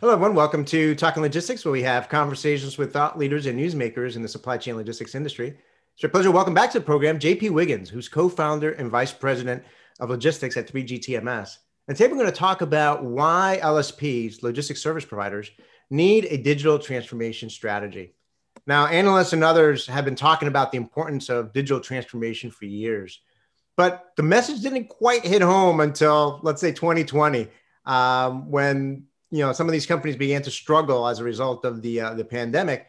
Hello, everyone. Welcome to Talking Logistics, where we have conversations with thought leaders and newsmakers in the supply chain logistics industry. It's a pleasure welcome back to the program JP Wiggins, who's co founder and vice president of logistics at 3GTMS. And today we're going to talk about why LSPs, logistics service providers, need a digital transformation strategy. Now, analysts and others have been talking about the importance of digital transformation for years, but the message didn't quite hit home until, let's say, 2020, um, when you know some of these companies began to struggle as a result of the uh, the pandemic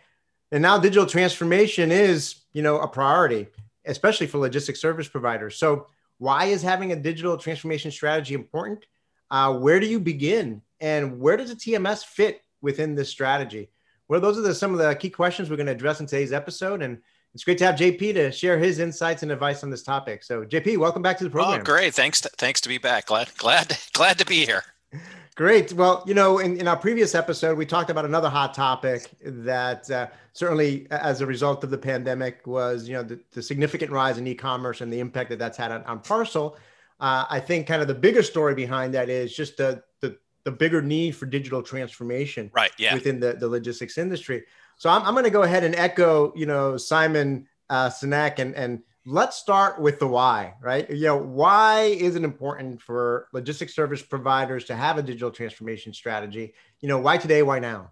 and now digital transformation is you know a priority especially for logistics service providers so why is having a digital transformation strategy important uh, where do you begin and where does a tms fit within this strategy well those are the, some of the key questions we're going to address in today's episode and it's great to have JP to share his insights and advice on this topic. So, JP, welcome back to the program. Oh, great! Thanks, to, thanks to be back. Glad, glad, glad to be here. Great. Well, you know, in, in our previous episode, we talked about another hot topic that uh, certainly, as a result of the pandemic, was you know the, the significant rise in e-commerce and the impact that that's had on, on parcel. Uh, I think kind of the bigger story behind that is just the, the the bigger need for digital transformation, right? Yeah. Within the, the logistics industry. So I'm, I'm going to go ahead and echo, you know, Simon uh, Sinek and and let's start with the why, right? You know, why is it important for logistics service providers to have a digital transformation strategy? You know, why today? Why now?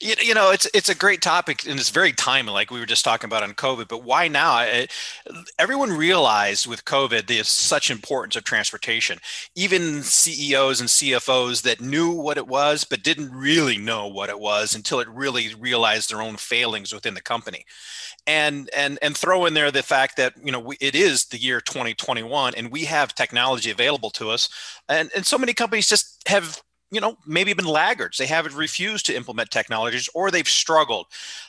You, you know, it's it's a great topic and it's very timely, like we were just talking about on COVID. But why now? Everyone realized with COVID the such importance of transportation. Even CEOs and CFOs that knew what it was but didn't really know what it was until it really realized their own failings within the company and and and throw in there the fact that you know we, it is the year 2021 and we have technology available to us and and so many companies just have you know maybe been laggards. They haven't refused to implement technologies or they've struggled.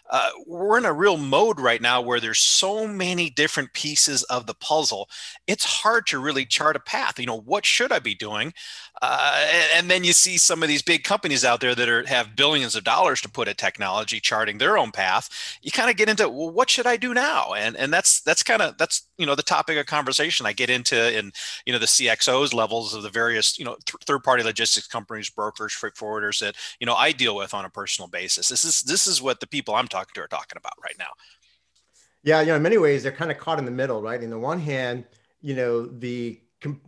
Uh, we're in a real mode right now where there's so many different pieces of the puzzle. It's hard to really chart a path. You know what should i be doing? Uh, and, and, then you see some of these big companies out there that are have billions of dollars to put at technology charting their own path. You kind of get into well what should i do now? And and that's that's kind of that's you know the topic of conversation i get into in you know the cxos levels of the various you know th- third party logistics companies brokers freight forwarders that you know i deal with on a personal basis this is this is what the people i'm talking to are talking about right now yeah you know in many ways they're kind of caught in the middle right in the one hand you know the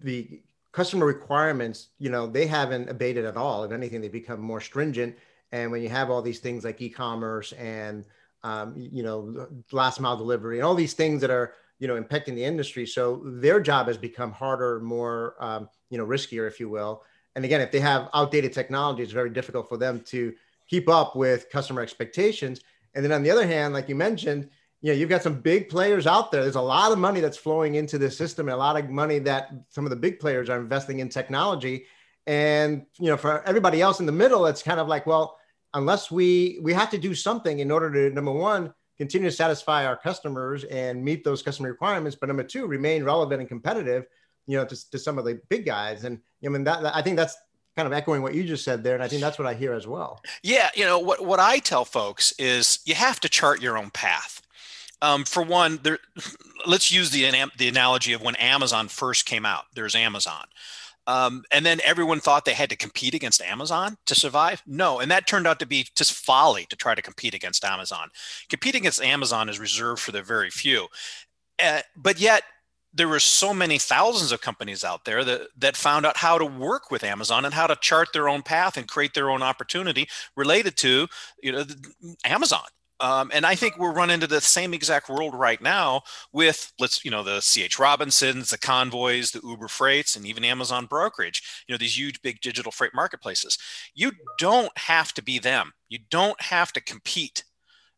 the customer requirements, you know, they haven't abated at all. If anything, they become more stringent. And when you have all these things like e-commerce and um, you know last mile delivery and all these things that are you know impacting the industry, so their job has become harder, more um, you know riskier, if you will. And again, if they have outdated technology, it's very difficult for them to keep up with customer expectations. And then on the other hand, like you mentioned, you know, you've got some big players out there. There's a lot of money that's flowing into the system and a lot of money that some of the big players are investing in technology. And, you know, for everybody else in the middle, it's kind of like, well, unless we we have to do something in order to number one, continue to satisfy our customers and meet those customer requirements, but number two, remain relevant and competitive, you know, to, to some of the big guys. And I mean that, I think that's kind of echoing what you just said there and i think that's what i hear as well yeah you know what, what i tell folks is you have to chart your own path um, for one, there, let's use the the analogy of when Amazon first came out. There's Amazon. Um, and then everyone thought they had to compete against Amazon to survive. No, and that turned out to be just folly to try to compete against Amazon. Competing against Amazon is reserved for the very few. Uh, but yet, there were so many thousands of companies out there that, that found out how to work with Amazon and how to chart their own path and create their own opportunity related to you know Amazon. Um, and I think we're running into the same exact world right now with let's you know the CH Robinsons, the Convoys, the Uber Freights, and even Amazon brokerage. You know these huge big digital freight marketplaces. You don't have to be them. You don't have to compete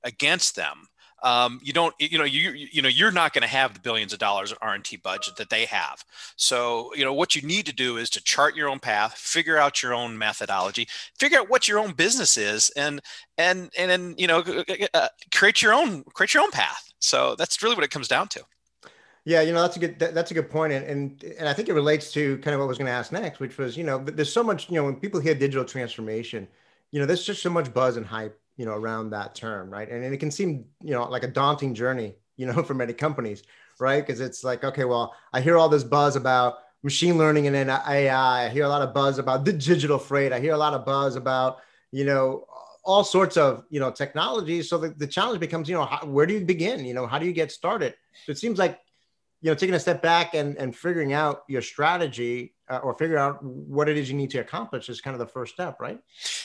against them um, you don't you know you you know you're not going to have the billions of dollars of r&d budget that they have. So you know what you need to do is to chart your own path figure out your own methodology figure out what your own business is and and and then you know uh, create your own create your own path. So that's really what it comes down to. Yeah, you know that's a good that, that's a good point, and, and and I think it relates to kind of what I was going to ask next, which was you know there's so much you know when people hear digital transformation, you know there's just so much buzz and hype you know around that term right and, and it can seem you know like a daunting journey you know for many companies right because it's like okay well i hear all this buzz about machine learning and ai i hear a lot of buzz about the digital freight i hear a lot of buzz about you know, all sorts of you know technologies. So the, the challenge becomes, you know, how, where do you begin? You know, how do you get started? So it seems like, you know, taking a step back and and figuring out your strategy uh, or figure out what it is you need to accomplish is kind of the first step, right?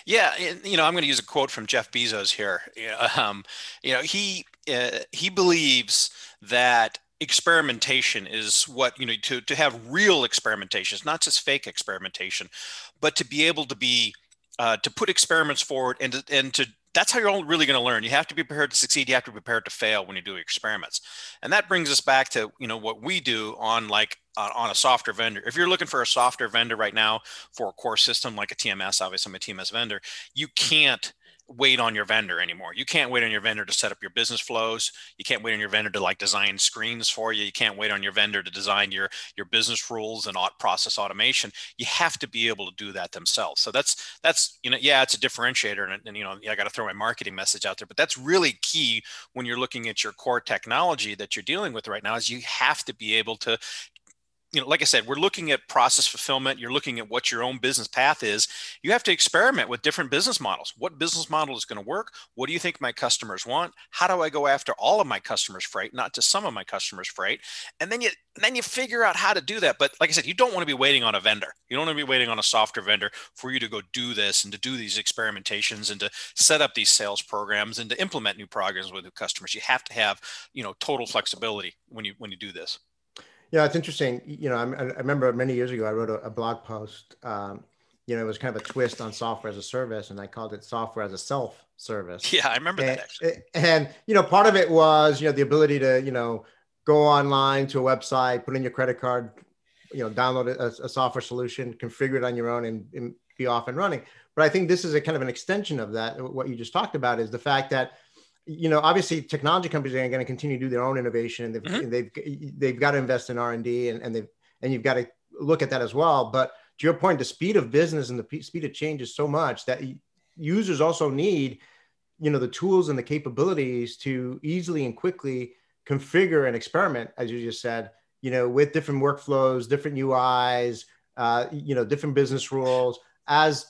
Yeah, you know, I'm going to use a quote from Jeff Bezos here. Um, you know, he uh, he believes that experimentation is what you know to to have real experimentation, it's not just fake experimentation, but to be able to be uh, to put experiments forward and to, and to that's how you're really going to learn. You have to be prepared to succeed. You have to be prepared to fail when you do experiments, and that brings us back to you know what we do on like uh, on a software vendor. If you're looking for a software vendor right now for a core system like a TMS, obviously I'm a TMS vendor, you can't wait on your vendor anymore. You can't wait on your vendor to set up your business flows. You can't wait on your vendor to like design screens for you. You can't wait on your vendor to design your your business rules and process automation. You have to be able to do that themselves. So that's that's you know yeah it's a differentiator and, and you know I got to throw my marketing message out there, but that's really key when you're looking at your core technology that you're dealing with right now is you have to be able to you know, like I said, we're looking at process fulfillment. You're looking at what your own business path is. You have to experiment with different business models. What business model is going to work? What do you think my customers want? How do I go after all of my customers' freight, not just some of my customers' freight? And then you then you figure out how to do that. But like I said, you don't want to be waiting on a vendor. You don't want to be waiting on a software vendor for you to go do this and to do these experimentations and to set up these sales programs and to implement new programs with new customers. You have to have you know total flexibility when you when you do this. Yeah, it's interesting. You know, I, I remember many years ago I wrote a, a blog post. Um, you know, it was kind of a twist on software as a service, and I called it software as a self service. Yeah, I remember and, that actually. And you know, part of it was you know the ability to you know go online to a website, put in your credit card, you know, download a, a software solution, configure it on your own, and, and be off and running. But I think this is a kind of an extension of that. What you just talked about is the fact that you know, obviously, technology companies are going to continue to do their own innovation. and They've mm-hmm. they've they've got to invest in R and D, and and they and you've got to look at that as well. But to your point, the speed of business and the speed of change is so much that users also need, you know, the tools and the capabilities to easily and quickly configure and experiment, as you just said, you know, with different workflows, different UIs, uh, you know, different business rules as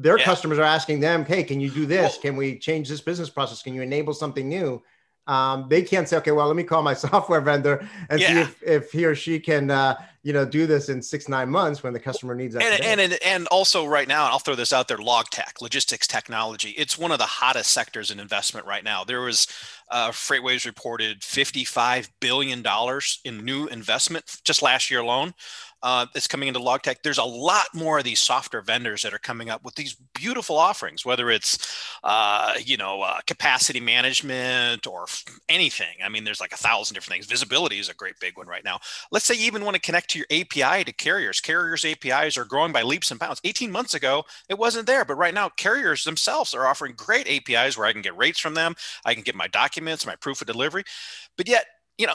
their yeah. customers are asking them, "Hey, can you do this? Can we change this business process? Can you enable something new?" Um, they can't say, "Okay, well, let me call my software vendor and yeah. see if, if he or she can, uh, you know, do this in six nine months when the customer needs that." And, and, and and also right now, I'll throw this out there: log tech, logistics technology. It's one of the hottest sectors in investment right now. There was uh, FreightWaves reported $55 billion in new investment just last year alone uh, that's coming into logtech there's a lot more of these software vendors that are coming up with these beautiful offerings whether it's uh, you know uh, capacity management or anything. I mean there's like a thousand different things. Visibility is a great big one right now. Let's say you even want to connect to your api to carriers. Carriers apis are growing by leaps and bounds. 18 months ago it wasn't there but right now carriers themselves are offering great apis where i can get rates from them i can get my documents my proof of delivery. But yet you know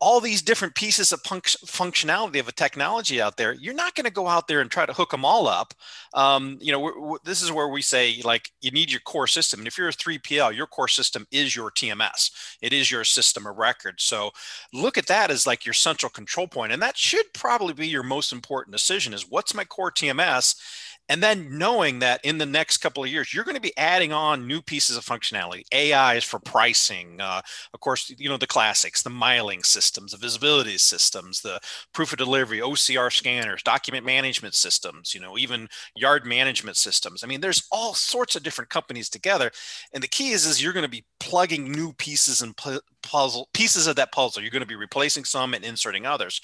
all these different pieces of functionality of a technology out there you're not going to go out there and try to hook them all up. Um, you know this is where we say like you need your core system and if you're a 3pl your core system is your tms it is your system of record. So look at that as like your central control point and that should probably be your most important decision is what's my core tms and then knowing that in the next couple of years you're going to be adding on new pieces of functionality. Ais for pricing uh, of course you know the classics the miling systems the visibility systems the proof of delivery ocr scanners document management systems you know even yard management systems. I mean there's all sorts of different companies together and the key is is you're going to be plugging new pieces and puzzle pieces of that puzzle. You're going to be replacing some and inserting others.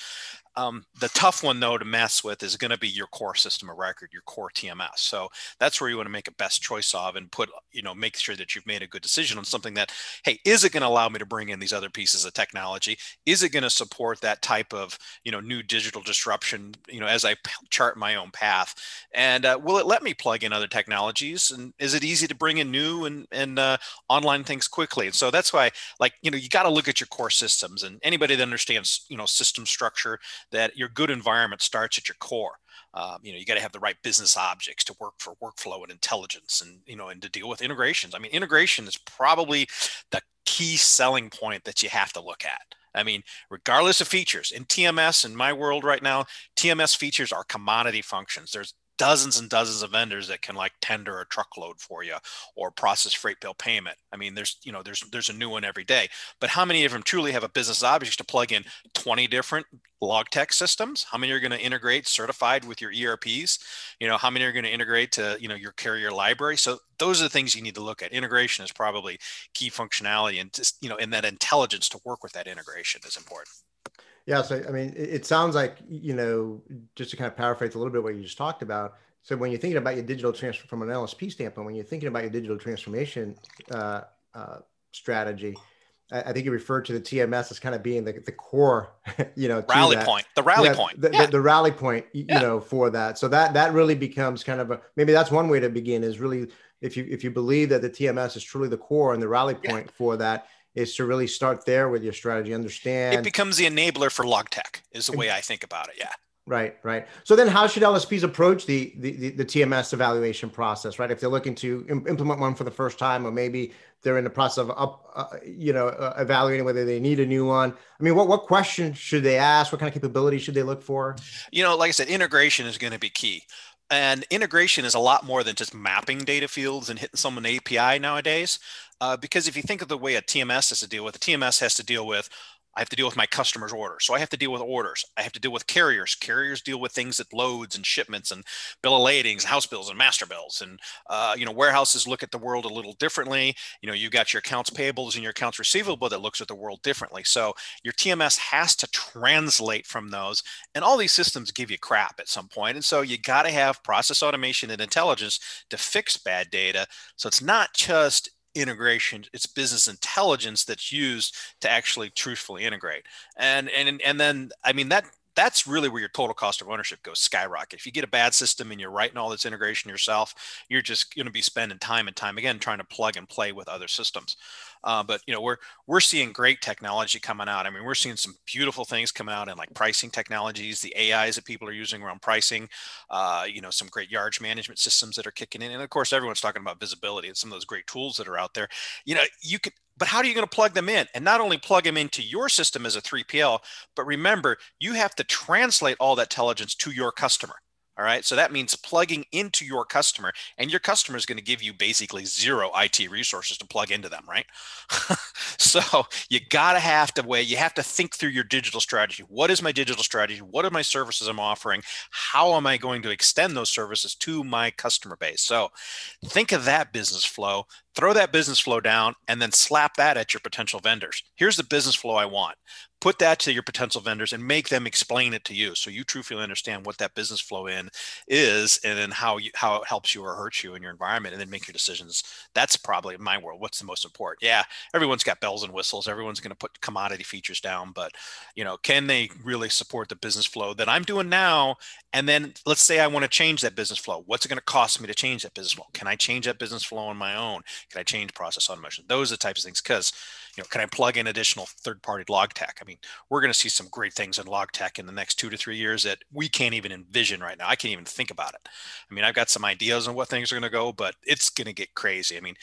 Um, the tough one though to mess with is going to be your core system of record, your core TMS. So that's where you want to make a best choice of and put, you know, make sure that you've made a good decision on something that, hey, is it going to allow me to bring in these other pieces of technology? Is it going to support that type of, you know, new digital disruption, you know, as I chart my own path? And uh, will it let me plug in other technologies? And is it easy to bring in new and, and uh, online things quickly? And so that's why, like, you know, you got to look at your core systems and anybody that understands, you know, system structure that your good environment starts at your core. Um, you know, you got to have the right business objects to work for workflow and intelligence, and you know, and to deal with integrations. I mean, integration is probably the key selling point that you have to look at. I mean, regardless of features in TMS in my world right now, TMS features are commodity functions. There's dozens and dozens of vendors that can like tender a truckload for you or process freight bill payment. I mean, there's you know there's there's a new one every day. But how many of them truly have a business object to plug in 20 different log tech systems? How many are going to integrate certified with your ERPs? You know, how many are going to integrate to you know your carrier library? So those are the things you need to look at. Integration is probably key functionality, and just you know, and that intelligence to work with that integration is important. Yeah, so I mean, it, it, sounds like you know, just to kind of paraphrase a little bit what you just talked about. So when you're thinking about your digital transfer from an LSP standpoint, when you're thinking about your digital transformation uh, uh, strategy, I, I, think you referred to the TMS as kind of being the, the core, you know, rally that. point, the rally yeah, point, the, yeah. the, the, rally point, you yeah. know, for that. So that that really becomes kind of a maybe that's one way to begin is really if you if you believe that the TMS is truly the core and the rally point for that is to really start there with your strategy, understand. It becomes the enabler for log tech is the way I think about it. Yeah. Right, right. So then, how should LSPs approach the, the the, TMS evaluation process? Right, if they're looking to implement one for the first time, or maybe they're in the process of up, uh, you know, uh, evaluating whether they need a new one. I mean, what what questions should they ask? What kind of capabilities should they look for? You know, like I said, integration is going to be key. And integration is a lot more than just mapping data fields and hitting someone API nowadays. Uh, because if you think of the way a TMS has to deal with, a TMS has to deal with I have to deal with my customer's orders. So I have to deal with orders. I have to deal with carriers. Carriers deal with things that loads and shipments and bill of ladings, house bills and master bills. And, uh, you know, warehouses look at the world a little differently. You know, you've got your accounts payables and your accounts receivable that looks at the world differently. So your TMS has to translate from those. And all these systems give you crap at some point. And so you got to have process automation and intelligence to fix bad data. So it's not just integration it's business intelligence that's used to actually truthfully integrate. And and and then i mean that that's really where your total cost of ownership goes skyrocket. If you get a bad system and you're writing all this integration yourself, you're just going to be spending time and time again trying to plug and play with other systems. Uh, but you know, we're we're seeing great technology coming out. I mean, we're seeing some beautiful things coming out in like pricing technologies, the AIs that people are using around pricing. Uh, you know, some great yard management systems that are kicking in, and of course, everyone's talking about visibility and some of those great tools that are out there. You know, you could but how are you going to plug them in? And not only plug them into your system as a 3PL, but remember, you have to translate all that intelligence to your customer. All right. So that means plugging into your customer, and your customer is going to give you basically zero IT resources to plug into them. Right. so you got to have to weigh, you have to think through your digital strategy. What is my digital strategy? What are my services I'm offering? How am I going to extend those services to my customer base? So think of that business flow, throw that business flow down, and then slap that at your potential vendors. Here's the business flow I want. Put that to your potential vendors and make them explain it to you so you truly understand what that business flow in is and then how you how it helps you or hurts you in your environment and then make your decisions. That's probably in my world what's the most important? Yeah everyone's got bells and whistles. Everyone's going to put commodity features down but you know can they really support the business flow that i'm doing now? And then let's say i want to change that business flow. What's it going to cost me to change that business flow? Can i change that business flow on my own can i change process automation those are the types of things because you know, can I plug in additional third-party log tech? I mean, we're going to see some great things in log tech in the next two to three years that we can't even envision right now. I can't even think about it. I mean, I've got some ideas on what things are going to go, but it's going to get crazy. I mean,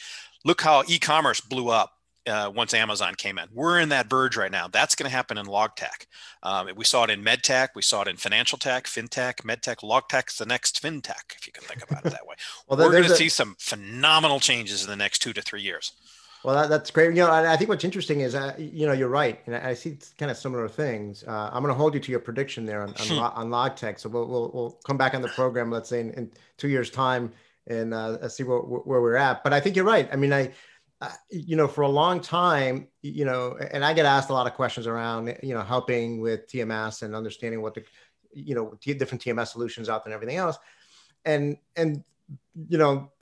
look how e-commerce blew up uh, once Amazon came in. We're in that verge right now. That's going to happen in log tech. Um, we saw it in med tech. We saw it in financial tech, fintech, med tech. Log tech's the next fintech, if you can think about it that way. well, We're going to a- see some phenomenal changes in the next two to three years. Well, that, that's great. You know, I, I think what's interesting is, uh, you know, you're right, and I, I see kind of similar things. Uh, I'm going to hold you to your prediction there on on, on LogTech. So we'll, we'll we'll come back on the program, let's say in, in two years' time, and uh, see where where we're at. But I think you're right. I mean, I, you know, for a long time, you know, and I get asked a lot of questions around, you know, helping with TMS and understanding what the, you know, different TMS solutions out there and everything else, and and you know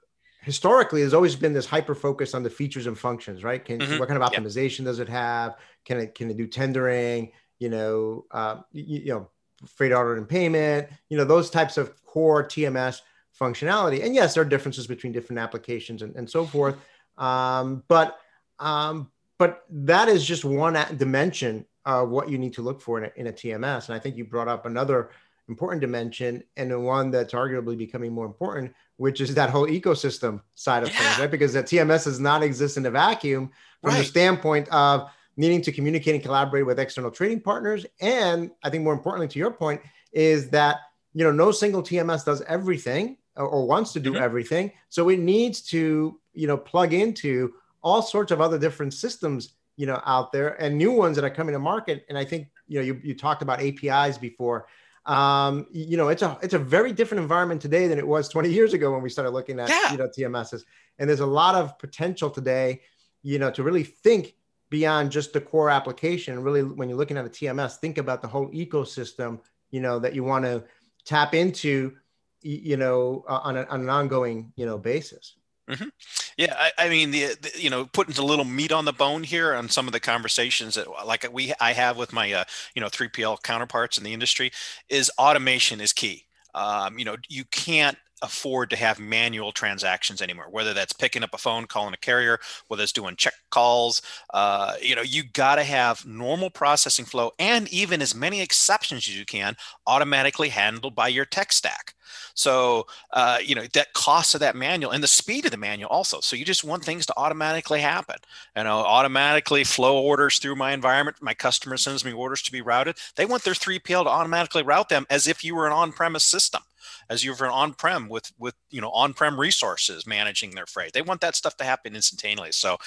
historically there's always been this hyper focus on the features and functions right? Can mm-hmm. what kind of optimization yeah. does it have? Can it can it do tendering? You know uh, you, you, know freight order and payment you know those types of core tms functionality. And yes there are differences between different applications and, and so forth um, but um, but that is just one dimension of what you need to look for in a, in a tms and i think you brought up another important dimension and the one that's arguably becoming more important which is that whole ecosystem side of yeah. things, right? Because the TMS does not exist in a vacuum from right. the standpoint of needing to communicate and collaborate with external trading partners. And I think more importantly, to your point, is that you know, no single TMS does everything or, or wants to do mm-hmm. everything. So it needs to, you know, plug into all sorts of other different systems, you know, out there and new ones that are coming to market. And I think, you know, you, you talked about APIs before. Um, you know, it's a it's a very different environment today than it was 20 years ago when we started looking at yeah. you know TMSs. And there's a lot of potential today, you know, to really think beyond just the core application. Really, when you're looking at a TMS, think about the whole ecosystem, you know, that you want to tap into, you know, on, a, on an ongoing, you know, basis. Mm-hmm. Yeah, I, I mean, the, the, you know putting a little meat on the bone here on some of the conversations that like we I have with my uh, you know 3PL counterparts in the industry is automation is key. Um, you know, you can't afford to have manual transactions anymore whether that's picking up a phone calling a carrier whether it's doing check calls uh, you know you got to have normal processing flow and even as many exceptions as you can automatically handled by your tech stack so, uh, you know, that cost of that manual and the speed of the manual also. So you just want things to automatically happen, you know, automatically flow orders through my environment. My customer sends me orders to be routed. They want their 3PL to automatically route them as if you were an on-premise system as you're on-prem with with you know on-prem resources managing their freight. They want that stuff to happen instantaneously. So,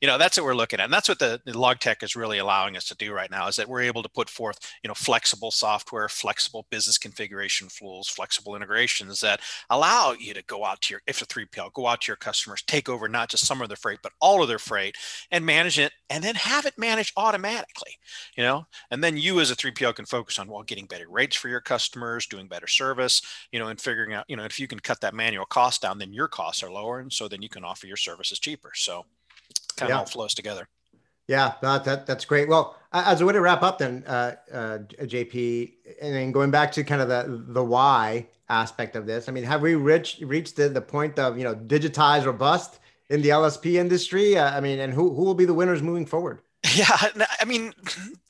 you know, that's what we're looking at, and that's what the, the LogTech is really allowing us to do right now. Is that we're able to put forth you know flexible software, flexible business configuration tools, flexible integrations that allow you to go out to your if a 3PL go out to your customers, take over not just some of their freight but all of their freight, and manage it, and then have it managed automatically. You know, and then you as a 3PL can focus on well getting better rates for your customers, doing better service, you know, and figuring out, you know, if you can cut that manual cost down, then your costs are lower. And so then you can offer your services cheaper. So it kind of all flows together. Yeah, that, that that's great. Well, as a way to wrap up, then, uh, uh, JP, and then going back to kind of the the why aspect of this. I mean, have we reached reached the, the point of you know digitize or bust in the LSP industry? Uh, I mean, and who who will be the winners moving forward? Yeah, I mean,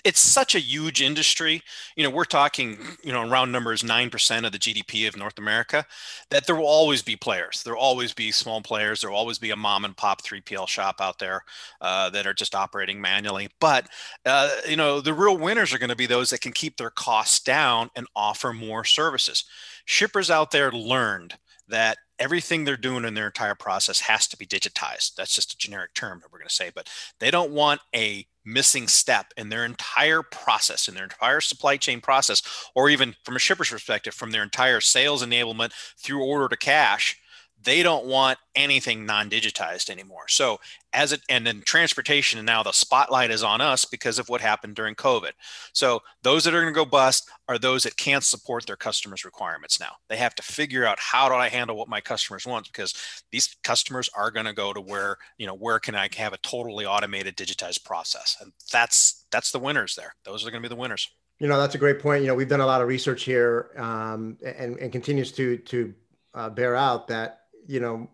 it's such a huge industry. You know, we're talking, you know, round numbers, 9% of the GDP of North America, that there will always be players. There will always be small players. There will always be a mom and pop 3PL shop out there uh, that are just operating manually. But, uh, you know, the real winners are going to be those that can keep their costs down and offer more services. Shippers out there learned that everything they're doing in their entire process has to be digitized. That's just a generic term that we're going to say, but they don't want a missing step in their entire process, in their entire supply chain process, or even from a shipper's perspective, from their entire sales enablement through order to cash they don't want anything non-digitized anymore. So as it and then transportation and now the spotlight is on us because of what happened during covid. So those that are going to go bust are those that can't support their customers requirements now. They have to figure out how do i handle what my customers want because these customers are going to go to where you know where can i have a totally automated digitized process? And that's that's the winners there. Those are going to be the winners. You know that's a great point. You know we've done a lot of research here um, and, and continues to to uh, bear out that you know,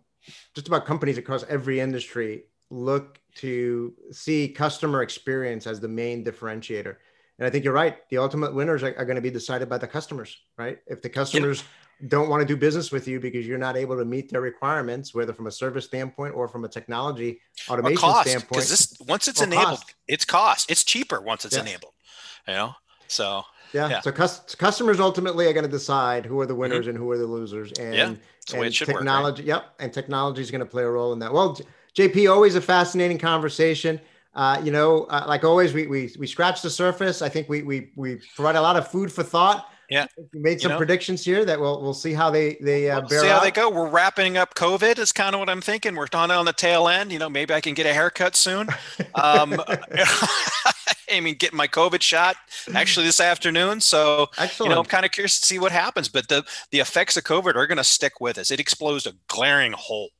just about companies across every industry look to see customer experience as the main differentiator. And I think you're right. The ultimate winners are, are going to be decided by the customers, right? If the customers don't want to do business with you because you're not able to meet their requirements, whether from a service standpoint or from a technology automation cost, standpoint. Because this once it's enabled, cost. it's cost. It's cheaper once it's enabled. You know, so yeah. yeah. So cus- customers ultimately are going to decide who are the winners mm-hmm. and who are the losers. And, yeah, and technology, work, right? yep. And technology is going to play a role in that. Well, JP, always a fascinating conversation. Uh, you know, uh, like always, we, we, we scratch the surface. I think we, we, we provide a lot of food for thought. Yeah, we made some you know, predictions here that we'll we'll see how they they uh, we'll see how out. they go. We're wrapping up COVID is kind of what I'm thinking. We're on on the tail end. You know, maybe I can get a haircut soon. Um, I mean, getting my COVID shot actually this afternoon. So, Excellent. you know, I'm kind of curious to see what happens. But the the effects of COVID are going to stick with us. It exposed a glaring hole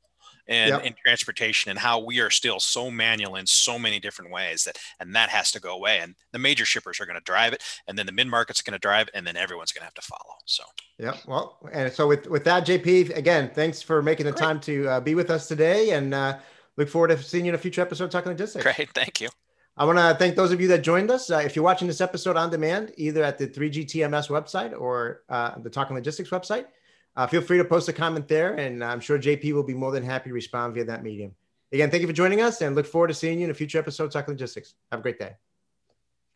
in, yep. in transportation and how we are still so manual in so many different ways that and that has to go away. And the major shippers are going to drive it, and then the mid market's going to drive it, and then everyone's going to have to follow. So. Yeah. Well, and so with with that, JP, again, thanks for making the Great. time to uh, be with us today, and uh, look forward to seeing you in a future episode of Talking Logistics. Great. Thank you. I want to thank those of you that joined us. Uh, if you're watching this episode on demand, either at the 3GTMS website or uh, the Talking Logistics website, uh, feel free to post a comment there, and I'm sure JP will be more than happy to respond via that medium. Again, thank you for joining us, and look forward to seeing you in a future episode of Talking Logistics. Have a great day.